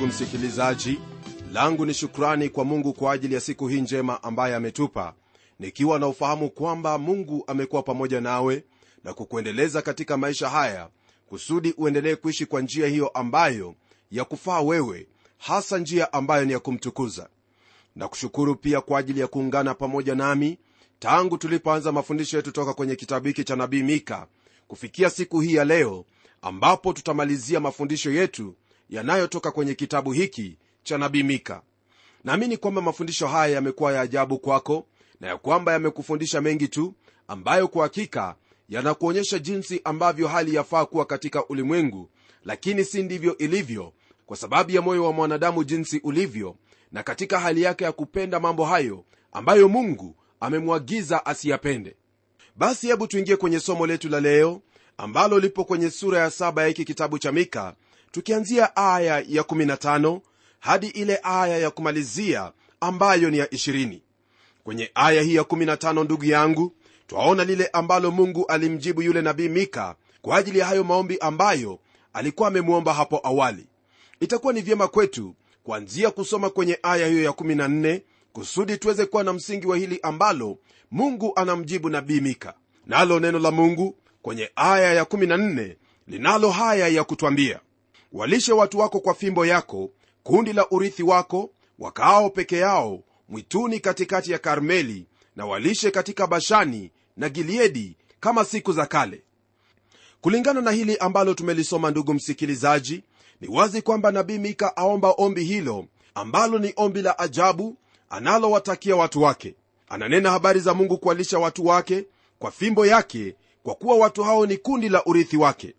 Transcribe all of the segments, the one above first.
ndugu msikilizaji langu ni shukrani kwa mungu kwa ajili ya siku hii njema ambaye ametupa nikiwa na ufahamu kwamba mungu amekuwa pamoja nawe na kukuendeleza katika maisha haya kusudi uendelee kuishi kwa njia hiyo ambayo ya kufaa wewe hasa njia ambayo ni ya kumtukuza. Na kushukuru pia kwa ajili ya kuungana pamoja nami tangu tulipoanza mafundisho yetu toka kwenye kitabu hiki cha nabii mika kufikia siku hii ya leo ambapo tutamalizia mafundisho yetu yanayotoka kwenye kitabu hiki cha nabii mika. Naamini kwamba mafundisho haya yamekuwa ya ajabu kwako na ya kwamba yamekufundisha mengi tu ambayo kwa hakika yanakuonyesha jinsi ambavyo hali yafaa kuwa katika ulimwengu lakini si ndivyo ilivyo kwa sababu ya moyo wa mwanadamu jinsi ulivyo na katika hali yake ya kupenda mambo hayo ambayo mungu amemwagiza asiyapende. Basi hebu tuingie kwenye somo letu la leo ambalo lipo kwenye sura ya saba ya hiki kitabu cha mika tukianzia aya ya 15 hadi ile aya ya kumalizia ambayo ni ya 20 kwenye aya hii ya 15 ndugu yangu twaona lile ambalo mungu alimjibu yule nabii mika kwa ajili ya hayo maombi ambayo alikuwa amemwomba hapo awali. Itakuwa ni vyema kwetu kuanzia kusoma kwenye aya hiyo ya 14 kusudi tuweze kuwa na msingi wa hili ambalo mungu anamjibu nabii mika. Nalo neno la mungu kwenye aya ya 14 linalo haya ya kutwambia walishe watu wako kwa fimbo yako kundi la urithi wako wakaao peke yao mwituni katikati ya karmeli na walishe katika bashani na gileadi kama siku za kale. Kulingana na hili ambalo tumelisoma ndugu msikilizaji ni wazi kwamba nabii mika aomba ombi hilo ambalo ni ombi la ajabu analowatakia watu wake. Ananena habari za mungu kuwalisha watu wake kwa fimbo yake kwa kuwa watu hao ni kundi la urithi wake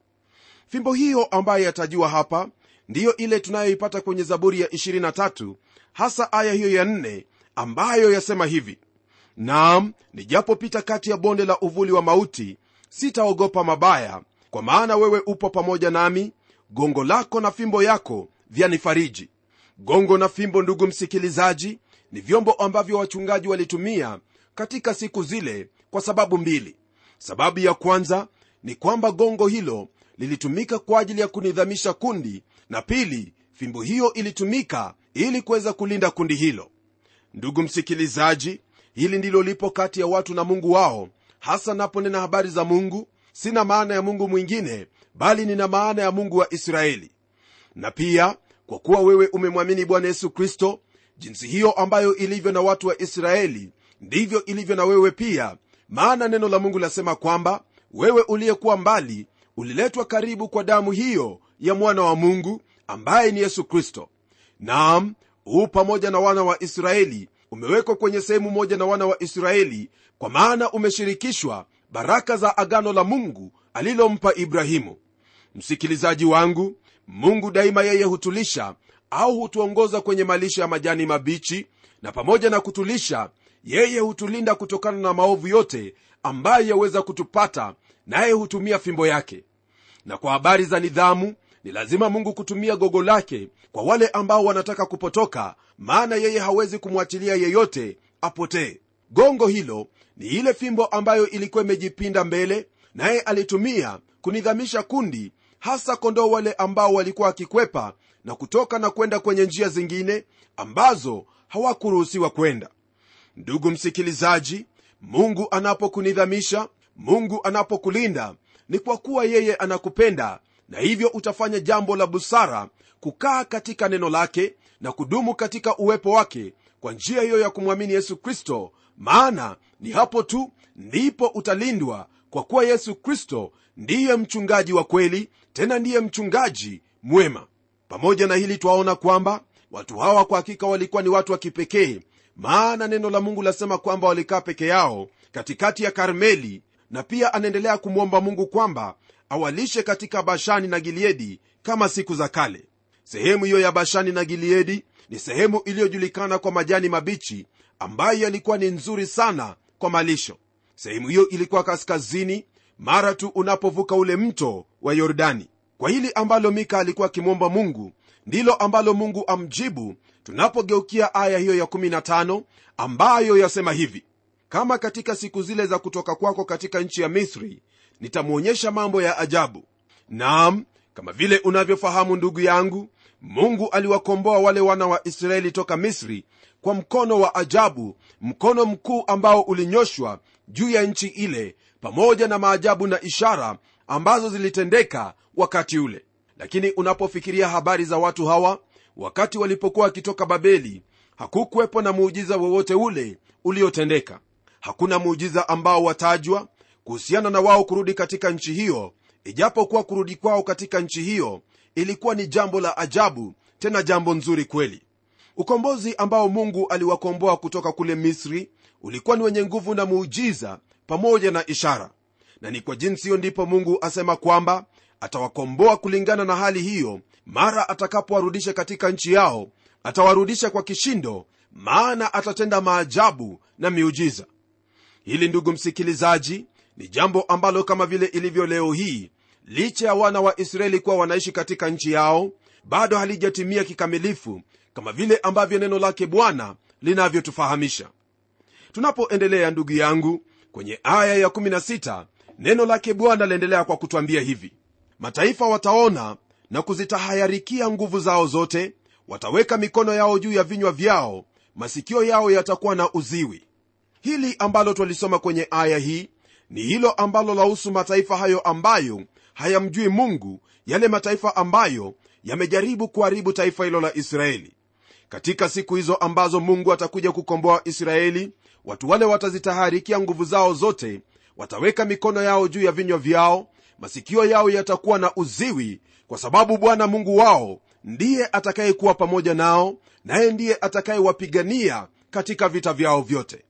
fimbo hiyo ambayo yatajiwa hapa ndiyo ile tunayoipata kwenye zaburi ya 23 hasa aya hiyo ya 4 ambayo yasema hivi naam nijapopita kati ya bonde la uvuli wa mauti sitaogopa mabaya kwa maana wewe upo pamoja nami gongo lako na fimbo yako vyanifariji. Gongo na fimbo ndugu msikilizaji ni vyombo ambavyo wachungaji walitumia katika siku zile kwa sababu mbili. Sababu ya kwanza ni kwamba gongo hilo lilitumika kwa ajili ya kunidhamisha kundi na pili fimbo hiyo ilitumika ili kuweza kulinda kundi hilo. Ndugu msikilizaji hili ndilo lipo kati ya watu na mungu wao. Hasa naponena habari za mungu sina maana ya mungu mwingine bali nina maana ya mungu wa israeli. Na pia kwa kuwa wewe umemwamini bwana yesu kristo jinsi hiyo ambayo ilivyo na watu wa israeli ndivyo ilivyo na wewe pia. Maana neno la mungu lasema kwamba wewe uliyekuwa mbali uliletwa karibu kwa damu hiyo ya mwana wa mungu ambaye ni yesu kristo. Naam huu pamoja na wana wa israeli umewekwa kwenye sehemu moja na wana wa israeli kwa maana umeshirikishwa baraka za agano la mungu alilompa ibrahimu. Msikilizaji wangu mungu daima yeye hutulisha au hutuongoza kwenye malisha ya majani mabichi na pamoja na kutulisha yeye hutulinda kutokana na maovu yote ambayo yaweza kutupata naye hutumia fimbo yake. Na kwa habari za nidhamu ni lazima mungu kutumia gogo lake kwa wale ambao wanataka kupotoka maana yeye hawezi kumwachilia yeyote apotee. Gongo hilo ni ile fimbo ambayo ilikuwa imejipinda mbele naye alitumia kunidhamisha kundi hasa kondoo wale ambao walikuwa wakikwepa na kutoka na kwenda kwenye njia zingine ambazo hawakuruhusiwa kwenda. Ndugu msikilizaji mungu anapokunidhamisha mungu anapokulinda ni kwa kuwa yeye anakupenda na hivyo utafanya jambo la busara kukaa katika neno lake na kudumu katika uwepo wake kwa njia hiyo ya kumwamini yesu kristo maana ni hapo tu ndipo utalindwa kwa kuwa yesu kristo ndiye mchungaji wa kweli tena ndiye mchungaji mwema. Pamoja na hili twaona kwamba watu hawa kwa hakika walikuwa ni watu wa kipekee maana neno la mungu lasema kwamba walikaa peke yao katikati ya karmeli na pia anaendelea kumwomba mungu kwamba awalishe katika bashani na gileadi kama siku za kale. Sehemu hiyo ya bashani na gileadi ni sehemu iliyojulikana kwa majani mabichi ambayo yalikuwa ni nzuri sana kwa malisho. Sehemu hiyo ilikuwa kaskazini mara tu unapovuka ule mto wa yordani. Kwa hili ambalo mika alikuwa akimwomba mungu ndilo ambalo mungu amjibu tunapogeukia aya hiyo ya15 ambayo yasema hivi kama katika siku zile za kutoka kwako katika nchi ya misri nitamwonyesha mambo ya ajabu. Naam kama vile unavyofahamu ndugu yangu mungu aliwakomboa wale wana wa israeli toka misri kwa mkono wa ajabu mkono mkuu ambao ulinyoshwa juu ya nchi ile pamoja na maajabu na ishara ambazo zilitendeka wakati ule. Lakini unapofikiria habari za watu hawa wakati walipokuwa wakitoka babeli hakukuwepo na muujiza wowote ule uliotendeka hakuna muujiza ambao watajwa kuhusiana na wao kurudi katika nchi hiyo ijapokuwa kurudi kwao katika nchi hiyo ilikuwa ni jambo la ajabu tena jambo nzuri kweli. Ukombozi ambao mungu aliwakomboa kutoka kule misri ulikuwa ni wenye nguvu na muujiza pamoja na ishara. Na ni kwa jinsi hiyo ndipo mungu asema kwamba atawakomboa kulingana na hali hiyo. Mara atakapowarudisha katika nchi yao atawarudisha kwa kishindo maana atatenda maajabu na miujiza hili ndugu msikilizaji ni jambo ambalo kama vile ilivyo leo hii licha ya wana wa israeli kuwa wanaishi katika nchi yao bado halijatimia kikamilifu kama vile ambavyo neno lake bwana linavyotufahamisha. Tunapoendelea ndugu yangu kwenye aya ya16 neno lake bwana laendelea kwa kutwambia hivi. Mataifa wataona na kuzitahayarikia nguvu zao zote wataweka mikono yao juu ya vinywa vyao masikio yao yatakuwa na uziwi hili ambalo twalisoma kwenye aya hii ni hilo ambalo lahusu mataifa hayo ambayo hayamjui mungu yale mataifa ambayo yamejaribu kuharibu taifa hilo la israeli. Katika siku hizo ambazo mungu atakuja kukomboa israeli watu wale watazitaharikia nguvu zao zote wataweka mikono yao juu ya vinywa vyao masikio yao yatakuwa na uziwi kwa sababu bwana mungu wao ndiye atakayekuwa pamoja nao naye ndiye atakayewapigania katika vita vyao vyote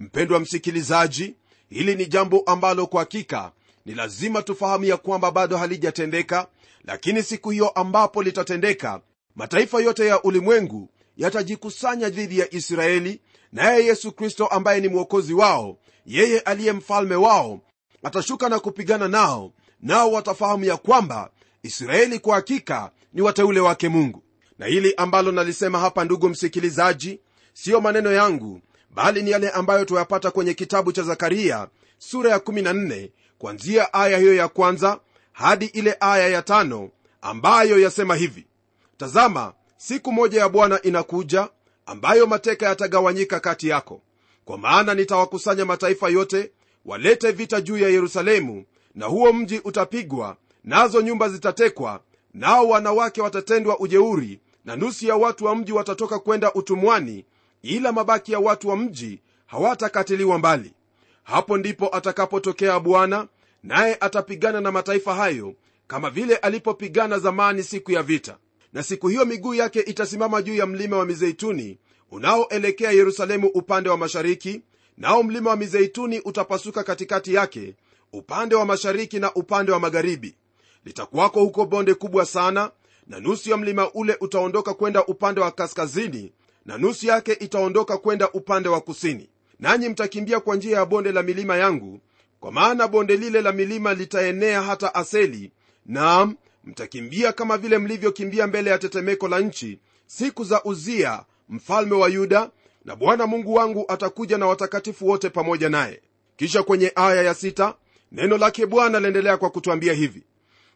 mpendwa msikilizaji hili ni jambo ambalo kwa hakika ni lazima tufahamu ya kwamba bado halijatendeka lakini siku hiyo ambapo litatendeka mataifa yote ya ulimwengu yatajikusanya dhidi ya israeli naye yesu kristo ambaye ni mwokozi wao yeye aliye mfalme wao atashuka na kupigana nao nao watafahamu ya kwamba israeli kwa hakika ni wateule wake mungu. Na hili ambalo nalisema hapa ndugu msikilizaji siyo maneno yangu bali ni yale ambayo tuyapata kwenye kitabu cha zakaria sura ya 14 kwanzia aya hiyo ya kwanza hadi ile aya ya tano ambayo yasema hivi. Tazama siku moja ya bwana inakuja ambayo mateka yatagawanyika kati yako. Kwa maana nitawakusanya mataifa yote walete vita juu ya yerusalemu na huo mji utapigwa nazo nyumba zitatekwa nao wanawake watatendwa ujeuri na nusu ya watu wa mji watatoka kwenda utumwani ila mabaki ya watu wa mji hawatakatiliwa mbali. Hapo ndipo atakapotokea bwana naye atapigana na mataifa hayo kama vile alipopigana zamani siku ya vita. Na siku hiyo miguu yake itasimama juu ya mlima wa mizeituni unaoelekea yerusalemu upande wa mashariki nao mlima wa mizeituni utapasuka katikati yake upande wa mashariki na upande wa magharibi. Litakuwako huko bonde kubwa sana na nusu ya mlima ule utaondoka kwenda upande wa kaskazini na nusu yake itaondoka kwenda upande wa kusini. Nanyi mtakimbia kwa njia ya bonde la milima yangu kwa maana bonde lile la milima litaenea hata aseli. Naam mtakimbia kama vile mlivyokimbia mbele ya tetemeko la nchi siku za uzia mfalme wa yuda na bwana mungu wangu atakuja na watakatifu wote pamoja naye. Kisha kwenye aya ya sita, neno lake bwana laendelea kwa kutwambia hivi.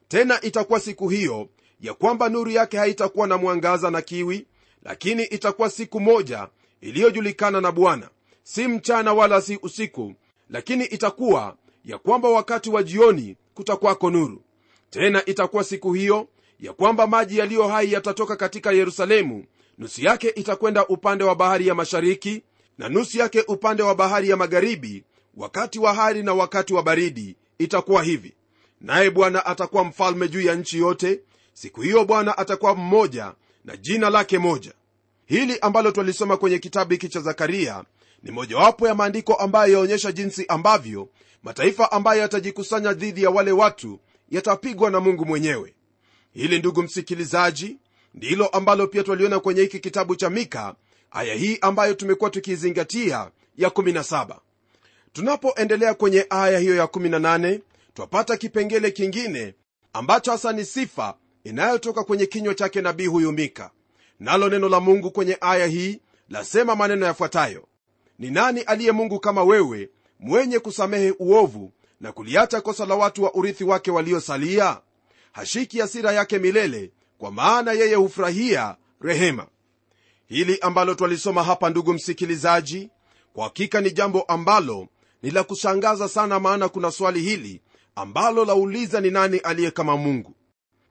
Tena itakuwa siku hiyo ya kwamba nuru yake haitakuwa na mwangaza na kiwi lakini itakuwa siku moja iliyojulikana na bwana. Si mchana wala si usiku lakini itakuwa ya kwamba wakati wa jioni kutakwako nuru. Tena itakuwa siku hiyo ya kwamba maji yaliyo hai yatatoka katika yerusalemu. Nusu yake itakwenda upande wa bahari ya mashariki na nusu yake upande wa bahari ya magharibi. Wakati wa hari na wakati wa baridi itakuwa hivi. Naye bwana atakuwa mfalme juu ya nchi yote. Siku hiyo bwana atakuwa mmoja na jina lake moja. Hili ambalo twalisoma kwenye kitabu hiki cha zakaria ni mojawapo ya maandiko ambayo yaonyesha jinsi ambavyo mataifa ambayo yatajikusanya dhidi ya wale watu yatapigwa na mungu mwenyewe. Hili ndugu msikilizaji ndilo ambalo pia twaliona kwenye hiki kitabu cha mika aya hii ambayo tumekuwa tukiizingatia ya 17 tunapoendelea kwenye aya hiyo ya 18 twapata kipengele kingine ambacho hasa ni sifa inayotoka kwenye kinywa chake nabii huyu mika nalo neno la mungu kwenye aya hii lasema maneno yafuatayo. Ni nani aliye mungu kama wewe mwenye kusamehe uovu na kuliacha kosa la watu wa urithi wake waliosalia? Hashiki hasira yake milele kwa maana yeye hufurahia rehema. Hili ambalo twalisoma hapa ndugu msikilizaji kwa hakika ni jambo ambalo ni la kushangaza sana maana kuna swali hili ambalo lauliza ni nani aliye kama mungu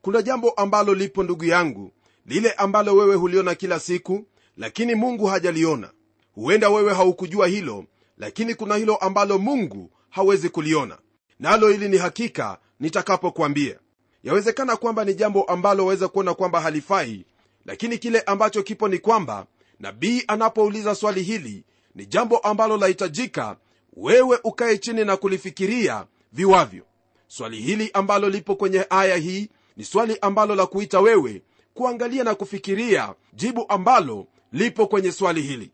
kuna jambo ambalo lipo ndugu yangu lile ambalo wewe huliona kila siku lakini mungu hajaliona. Huenda wewe haukujua hilo lakini kuna hilo ambalo mungu hawezi kuliona. Nalo hili ni hakika nitakapokwambia yawezekana kwamba ni jambo ambalo waweza kuona kwamba halifai lakini kile ambacho kipo ni kwamba nabii anapouliza swali hili ni jambo ambalo lahitajika wewe ukaye chini na kulifikiria viwavyo. Swali hili ambalo lipo kwenye aya hii ni swali ambalo la kuita wewe kuangalia na kufikiria jibu ambalo lipo kwenye swali hili.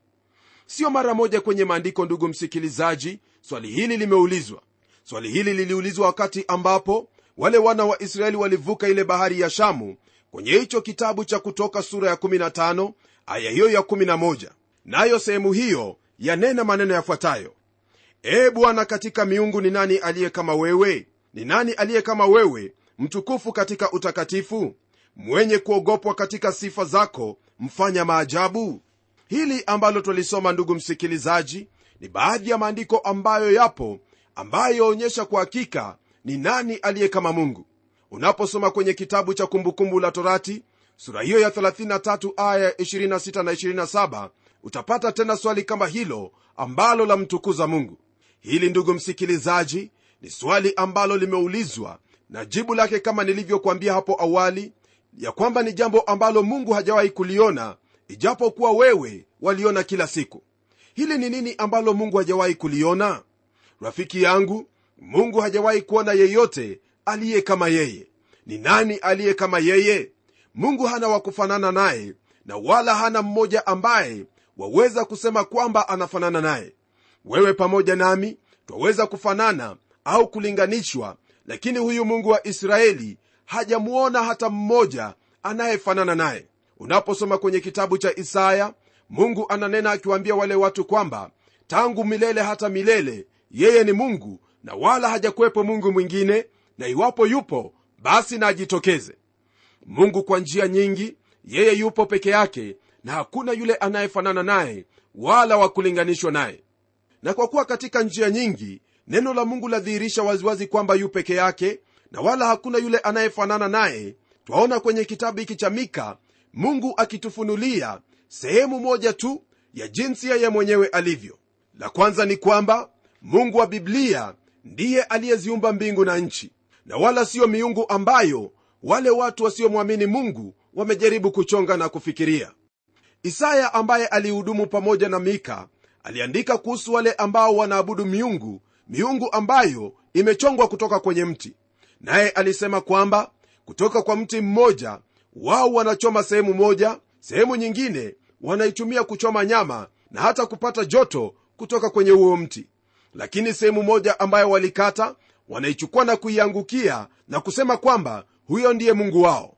Sio mara moja kwenye maandiko ndugu msikilizaji swali hili limeulizwa. Swali hili liliulizwa wakati ambapo wale wana wa israeli walivuka ile bahari ya shamu kwenye hicho kitabu cha kutoka sura ya 15 aya hiyo ya 11 nayo sehemu hiyo yanena maneno yafuatayo. Ee bwana katika miungu ni nani aliye kama wewe? Ni nani aliye kama wewe mtukufu katika utakatifu? Mwenye kuogopwa katika sifa zako mfanya maajabu? Hili ambalo twalisoma ndugu msikilizaji ni baadhi ya maandiko ambayo yapo ambayo yaonyesha kwa hakika ni nani aliye kama mungu. Unaposoma kwenye kitabu cha kumbukumbu la torati sura hiyo ya 33 aya 26 na 27 utapata tena swali kama hilo ambalo lamtukuza mungu. Hili ndugu msikilizaji ni swali ambalo limeulizwa na jibu lake kama nilivyokuambia hapo awali ya kwamba ni jambo ambalo mungu hajawahi kuliona ijapokuwa wewe waliona kila siku. Hili ni nini ambalo mungu hajawahi kuliona? Rafiki yangu mungu hajawahi kuona yeyote aliye kama yeye. Ni nani aliye kama yeye? Mungu hana wa kufanana naye na wala hana mmoja ambaye waweza kusema kwamba anafanana naye. Wewe pamoja nami twaweza kufanana au kulinganishwa lakini huyu mungu wa israeli hajamuona hata mmoja anayefanana naye. Unaposoma kwenye kitabu cha isaya mungu ananena akiwaambia wale watu kwamba tangu milele hata milele yeye ni mungu na wala hajakuwepo mungu mwingine na iwapo yupo basi na ajitokeze. Mungu kwa njia nyingi yeye yupo peke yake na hakuna yule anayefanana naye wala wa kulinganishwa naye. Na kwa kuwa katika njia nyingi neno la mungu ladhihirisha waziwazi kwamba yu peke yake na wala hakuna yule anayefanana naye. Twaona kwenye kitabu hiki cha mika mungu akitufunulia sehemu moja tu ya jinsi yeye mwenyewe alivyo. La kwanza ni kwamba mungu wa biblia ndiye aliyeziumba mbingu na nchi na wala siyo miungu ambayo wale watu wasiomwamini mungu wamejaribu kuchonga na kufikiria. Isaya ambaye alihudumu pamoja na mika aliandika kuhusu wale ambao wanaabudu miungu miungu ambayo imechongwa kutoka kwenye mti. Naye alisema kwamba kutoka kwa mti mmoja wao wanachoma sehemu moja sehemu nyingine wanaitumia kuchoma nyama na hata kupata joto kutoka kwenye huo mti. Lakini sehemu moja ambayo walikata wanaichukua na kuiangukia na kusema kwamba huyo ndiye mungu wao.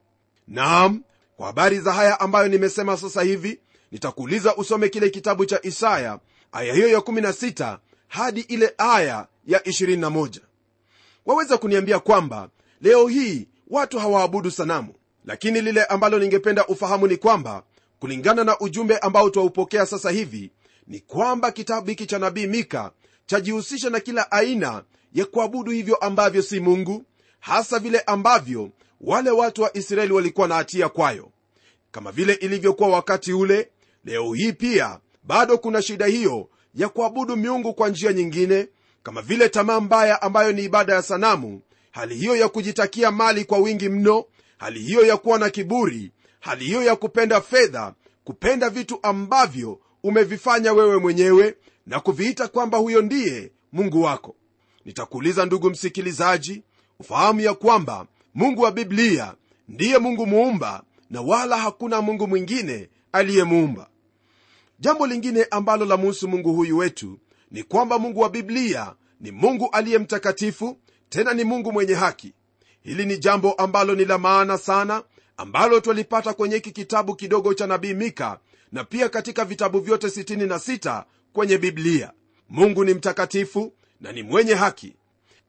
Naam kwa habari za haya ambayo nimesema sasa hivi nitakuuliza usome kile kitabu cha isaya aya hiyo ya 16 hadi ile aya ya 21 waweza kuniambia kwamba leo hii watu hawaabudu sanamu lakini lile ambalo ningependa ufahamu ni kwamba kulingana na ujumbe ambao twaupokea sasa hivi ni kwamba kitabu hiki cha nabii mika chajihusisha na kila aina ya kuabudu hivyo ambavyo si mungu hasa vile ambavyo wale watu wa israeli walikuwa na hatia kwayo. Kama vile ilivyokuwa wakati ule leo hii pia bado kuna shida hiyo ya kuabudu miungu kwa njia nyingine kama vile tamaa mbaya ambayo ni ibada ya sanamu hali hiyo ya kujitakia mali kwa wingi mno hali hiyo ya kuwa na kiburi hali hiyo ya kupenda fedha kupenda vitu ambavyo umevifanya wewe mwenyewe na kuviita kwamba huyo ndiye mungu wako. Nitakuuliza ndugu msikilizaji ufahamu ya kwamba mungu wa biblia ndiye mungu muumba na wala hakuna mungu mwingine aliyemuumba jambo lingine ambalo la muhusu mungu huyu wetu ni kwamba mungu wa biblia ni mungu aliye mtakatifu tena ni mungu mwenye haki. Hili ni jambo ambalo ni la maana sana ambalo twalipata kwenye hiki kitabu kidogo cha nabii mika na pia katika vitabu vyote 66 kwenye biblia. Mungu ni mtakatifu na ni mwenye haki.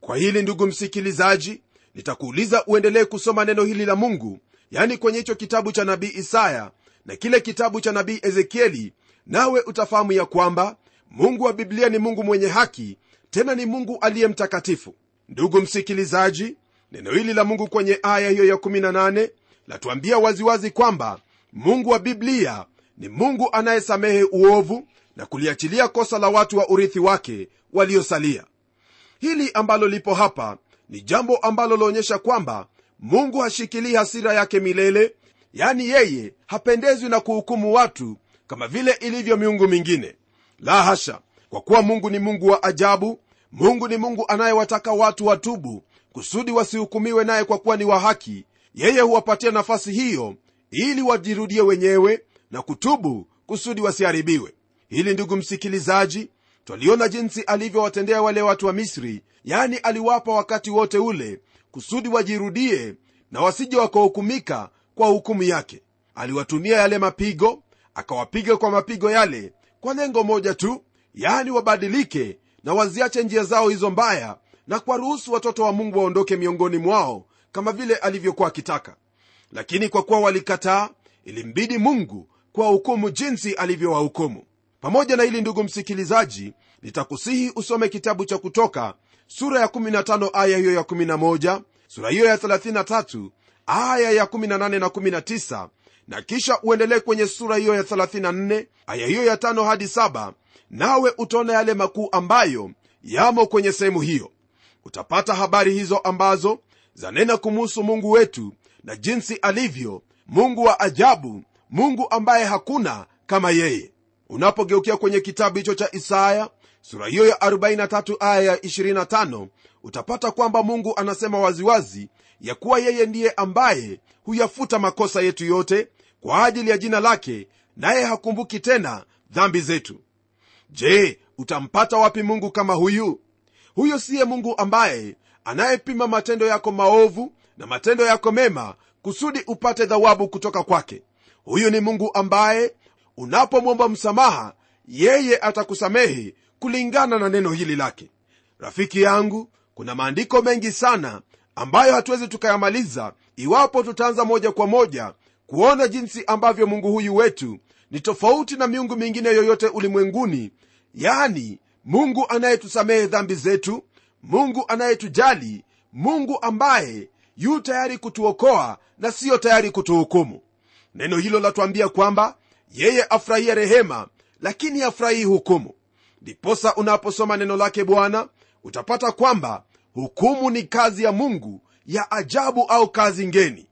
Kwa hili ndugu msikilizaji nitakuuliza uendelee kusoma neno hili la mungu yani kwenye hicho kitabu cha nabii isaya na kile kitabu cha nabii ezekieli nawe utafahamu ya kwamba mungu wa biblia ni mungu mwenye haki tena ni mungu aliye mtakatifu. Ndugu msikilizaji neno hili la mungu kwenye aya hiyo ya 18 latuambia waziwazi kwamba mungu wa biblia ni mungu anayesamehe uovu na kuliachilia kosa la watu wa urithi wake waliosalia. Hili ambalo lipo hapa ni jambo ambalo laonyesha kwamba mungu hashikilii hasira yake milele yani yeye hapendezwi na kuhukumu watu kama vile ilivyo miungu mingine. La hasha kwa kuwa mungu ni mungu wa ajabu mungu ni mungu anayewataka watu watubu kusudi wasihukumiwe naye kwa kuwa ni wa haki yeye huwapatia nafasi hiyo ili wajirudie wenyewe na kutubu kusudi wasiharibiwe. Hili ndugu msikilizaji twaliona jinsi alivyowatendea wale watu wa misri yani aliwapa wakati wote ule kusudi wajirudie na wasije wakahukumika kwa hukumu yake. Aliwatumia yale mapigo akawapiga kwa mapigo yale kwa lengo moja tu yani wabadilike na waziache njia zao hizo mbaya na kuwaruhusu watoto wa mungu waondoke miongoni mwao kama vile alivyokuwa akitaka. Lakini kwa kuwa walikataa ilimbidi mungu kuwahukumu jinsi alivyowahukumu. Pamoja na hili ndugu msikilizaji nitakusihi usome kitabu cha kutoka sura ya 15 aya hiyo ya 11 sura hiyo ya 33 aya ya 18 na 19 na kisha uendelee kwenye sura hiyo ya 34 aya hiyo ya 5 hadi 7 nawe utaona yale makuu ambayo yamo kwenye sehemu hiyo. Utapata habari hizo ambazo zanena kumuhusu mungu wetu na jinsi alivyo mungu wa ajabu mungu ambaye hakuna kama yeye. Unapogeukia kwenye kitabu hicho cha isaya sura hiyo ya 43 aya ya 25 utapata kwamba mungu anasema waziwazi ya kuwa yeye ndiye ambaye huyafuta makosa yetu yote kwa ajili ya jina lake naye hakumbuki tena dhambi zetu. Je utampata wapi mungu kama huyu? Huyo siye mungu ambaye anayepima matendo yako maovu na matendo yako mema kusudi upate dhawabu kutoka kwake. Huyu ni mungu ambaye unapomwomba msamaha yeye atakusamehe kulingana na neno hili lake. Rafiki yangu kuna maandiko mengi sana ambayo hatuwezi tukayamaliza iwapo tutaanza moja kwa moja kuona jinsi ambavyo mungu huyu wetu ni tofauti na miungu mingine yoyote ulimwenguni. Yani mungu anayetusamehe dhambi zetu mungu anayetujali mungu ambaye yu tayari kutuokoa na siyo tayari kutuhukumu. Neno hilo latuambia kwamba yeye afurahia rehema lakini afurahii hukumu ndiposa unaposoma neno lake bwana utapata kwamba hukumu ni kazi ya mungu ya ajabu au kazi ngeni.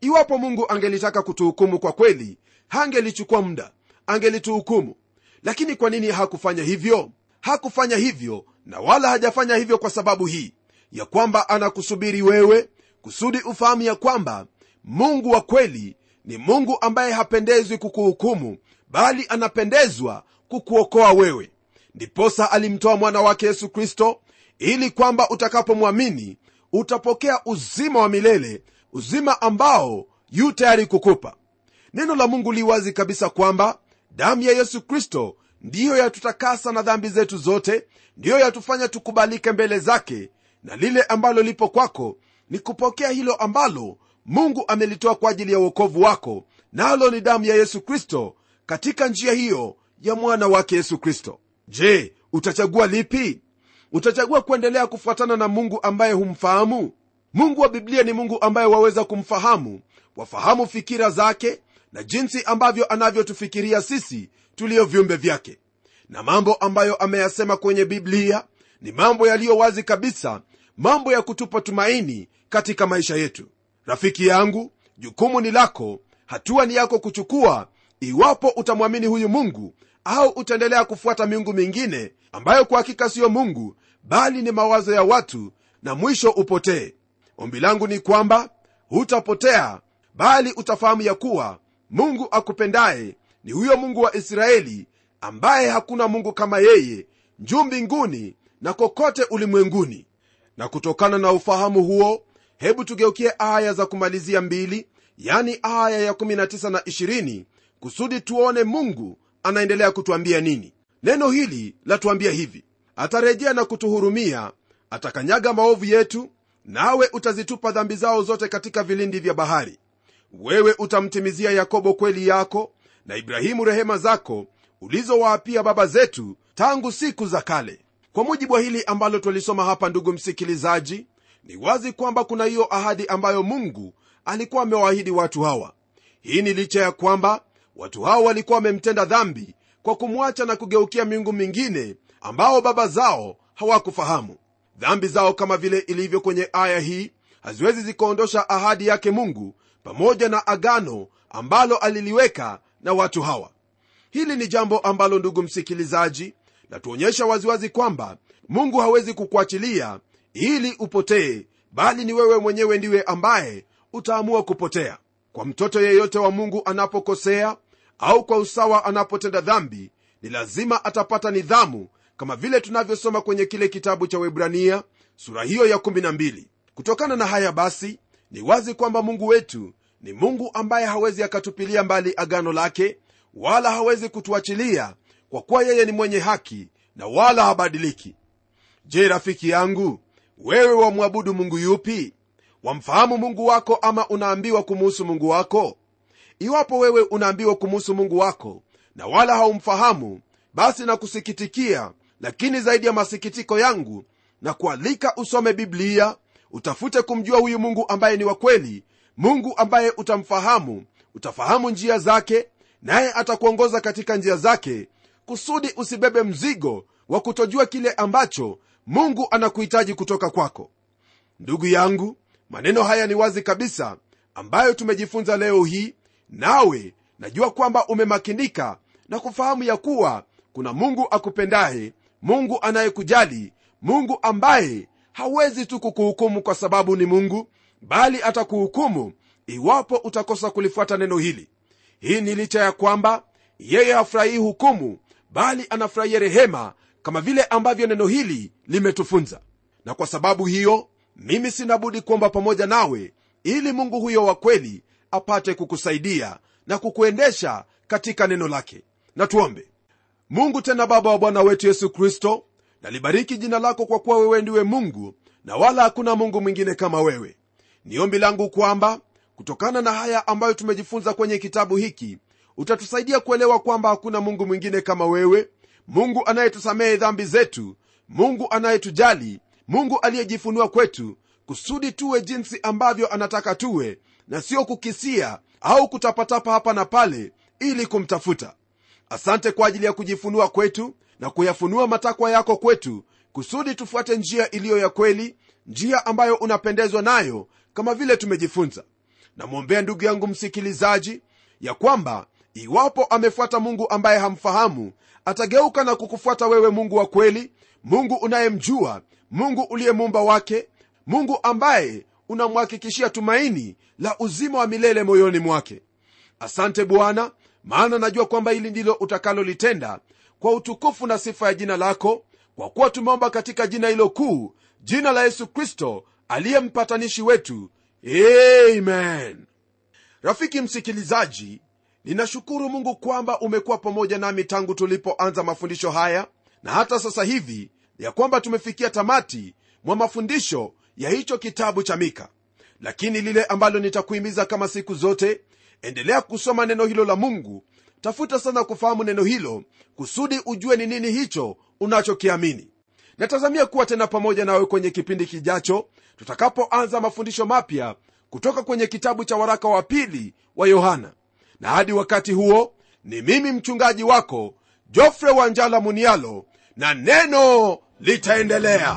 Iwapo mungu angelitaka kutuhukumu kwa kweli hangelichukua muda angelituhukumu. Lakini kwa nini hakufanya hivyo? Hakufanya hivyo na wala hajafanya hivyo kwa sababu hii ya kwamba anakusubiri wewe kusudi ufahamu ya kwamba mungu wa kweli ni mungu ambaye hapendezwi kukuhukumu bali anapendezwa kukuokoa wewe ndiposa alimtoa mwana wake yesu kristo ili kwamba utakapomwamini utapokea uzima wa milele uzima ambao yu tayari kukupa. Neno la mungu li wazi kabisa kwamba damu ya yesu kristo ndiyo yatutakasa na dhambi zetu zote ndiyo yatufanya tukubalike mbele zake na lile ambalo lipo kwako ni kupokea hilo ambalo mungu amelitoa kwa ajili ya uokovu wako nalo ni damu ya yesu kristo katika njia hiyo ya mwana wake yesu kristo je utachagua lipi? Utachagua kuendelea kufuatana na mungu ambaye humfahamu? Mungu wa biblia ni mungu ambaye waweza kumfahamu wafahamu fikira zake na jinsi ambavyo anavyotufikiria sisi tuliyo viumbe vyake. Na mambo ambayo ameyasema kwenye biblia ni mambo yaliyo wazi kabisa mambo ya kutupa tumaini katika maisha yetu. Rafiki yangu jukumu ni lako hatua ni yako kuchukua iwapo utamwamini huyu mungu au utaendelea kufuata miungu mingine ambayo kwa hakika siyo mungu bali ni mawazo ya watu na mwisho upotee. Ombi langu ni kwamba hutapotea bali utafahamu ya kuwa mungu akupendaye ni huyo mungu wa israeli ambaye hakuna mungu kama yeye juu mbinguni na kokote ulimwenguni. Na kutokana na ufahamu huo hebu tugeukie aya za kumalizia mbili yani aya ya 19 na 20 kusudi tuone mungu anaendelea kutuambia nini? Neno hili latuambia hivi. Atarejea na kutuhurumia atakanyaga maovu yetu nawe utazitupa dhambi zao zote katika vilindi vya bahari. Wewe utamtimizia yakobo kweli yako na ibrahimu rehema zako ulizowaapia baba zetu tangu siku za kale. Kwa mujibu wa hili ambalo twalisoma hapa ndugu msikilizaji ni wazi kwamba kuna hiyo ahadi ambayo mungu alikuwa amewaahidi watu hawa. Hii ni licha ya kwamba watu hao walikuwa wamemtenda dhambi kwa kumwacha na kugeukia miungu mingine ambao baba zao hawakufahamu. Dhambi zao kama vile ilivyo kwenye aya hii haziwezi zikaondosha ahadi yake mungu pamoja na agano ambalo aliliweka na watu hawa. Hili ni jambo ambalo ndugu msikilizaji latuonyesha waziwazi kwamba mungu hawezi kukuachilia ili upotee bali ni wewe mwenyewe ndiwe ambaye utaamua kupotea. Kwa mtoto yeyote wa mungu anapokosea au kwa usawa anapotenda dhambi ni lazima atapata nidhamu kama vile tunavyosoma kwenye kile kitabu cha webrania sura hiyo ya 12 kutokana na haya basi ni wazi kwamba mungu wetu ni mungu ambaye hawezi akatupilia mbali agano lake wala hawezi kutuachilia kwa kuwa yeye ni mwenye haki na wala habadiliki. Je rafiki yangu wewe wamwabudu mungu yupi? Wamfahamu mungu wako ama unaambiwa kumuhusu mungu wako iwapo wewe unaambiwa kumuhusu mungu wako na wala haumfahamu basi nakusikitikia lakini zaidi ya masikitiko yangu na kualika usome biblia utafute kumjua huyu mungu ambaye ni wa kweli. Mungu ambaye utamfahamu utafahamu njia zake naye atakuongoza katika njia zake kusudi usibebe mzigo wa kutojua kile ambacho mungu anakuhitaji kutoka kwako. Ndugu yangu maneno haya ni wazi kabisa ambayo tumejifunza leo hii nawe najua kwamba umemakinika na kufahamu ya kuwa kuna mungu akupendaye mungu anayekujali mungu ambaye hawezi tu kukuhukumu kwa sababu ni mungu bali atakuhukumu iwapo utakosa kulifuata neno hili. Hii ni licha ya kwamba yeye hafurahii hukumu bali anafurahia rehema kama vile ambavyo neno hili limetufunza. Na kwa sababu hiyo mimi sinabudi kuomba pamoja nawe ili mungu huyo wa kweli apate kukusaidia na kukuendesha katika neno lake. Na mungu tena baba wa bwana wetu yesu kristo nalibariki jina lako kwa kuwa wewe ndiwe mungu na wala hakuna mungu mwingine kama wewe. Ni ombi langu kwamba kutokana na haya ambayo tumejifunza kwenye kitabu hiki utatusaidia kuelewa kwamba hakuna mungu mwingine kama wewe mungu anayetusamehe dhambi zetu mungu anayetujali mungu aliyejifunua kwetu kusudi tuwe jinsi ambavyo anataka tuwe na sio kukisia au kutapatapa hapa na pale ili kumtafuta. Asante kwa ajili ya kujifunua kwetu na kuyafunua matakwa yako kwetu kusudi tufuate njia iliyo ya kweli njia ambayo unapendezwa nayo kama vile tumejifunza. Namwombea ndugu yangu msikilizaji ya kwamba iwapo amefuata mungu ambaye hamfahamu atageuka na kukufuata wewe mungu wa kweli mungu unayemjua mungu uliye mumba wake mungu ambaye unamhakikishia tumaini la uzima wa milele moyoni mwake. Asante bwana maana najua kwamba hili ndilo utakalolitenda kwa utukufu na sifa ya jina lako kwa kuwa tumeomba katika jina hilo kuu jina la yesu kristo aliye mpatanishi wetu. Amen. Rafiki msikilizaji ninashukuru mungu kwamba umekuwa pamoja nami tangu tulipoanza mafundisho haya na hata sasa hivi ya kwamba tumefikia tamati mwa mafundisho ya hicho kitabu cha mika. Lakini lile ambalo nitakuhimiza kama siku zote endelea kusoma neno hilo la mungu. Tafuta sana kufahamu neno hilo kusudi ujue ni nini hicho unachokiamini. Natazamia kuwa tena pamoja nawe kwenye kipindi kijacho tutakapoanza mafundisho mapya kutoka kwenye kitabu cha waraka wa pili wa yohana. Na hadi wakati huo ni mimi mchungaji wako jofre wanjala munialo na neno litaendelea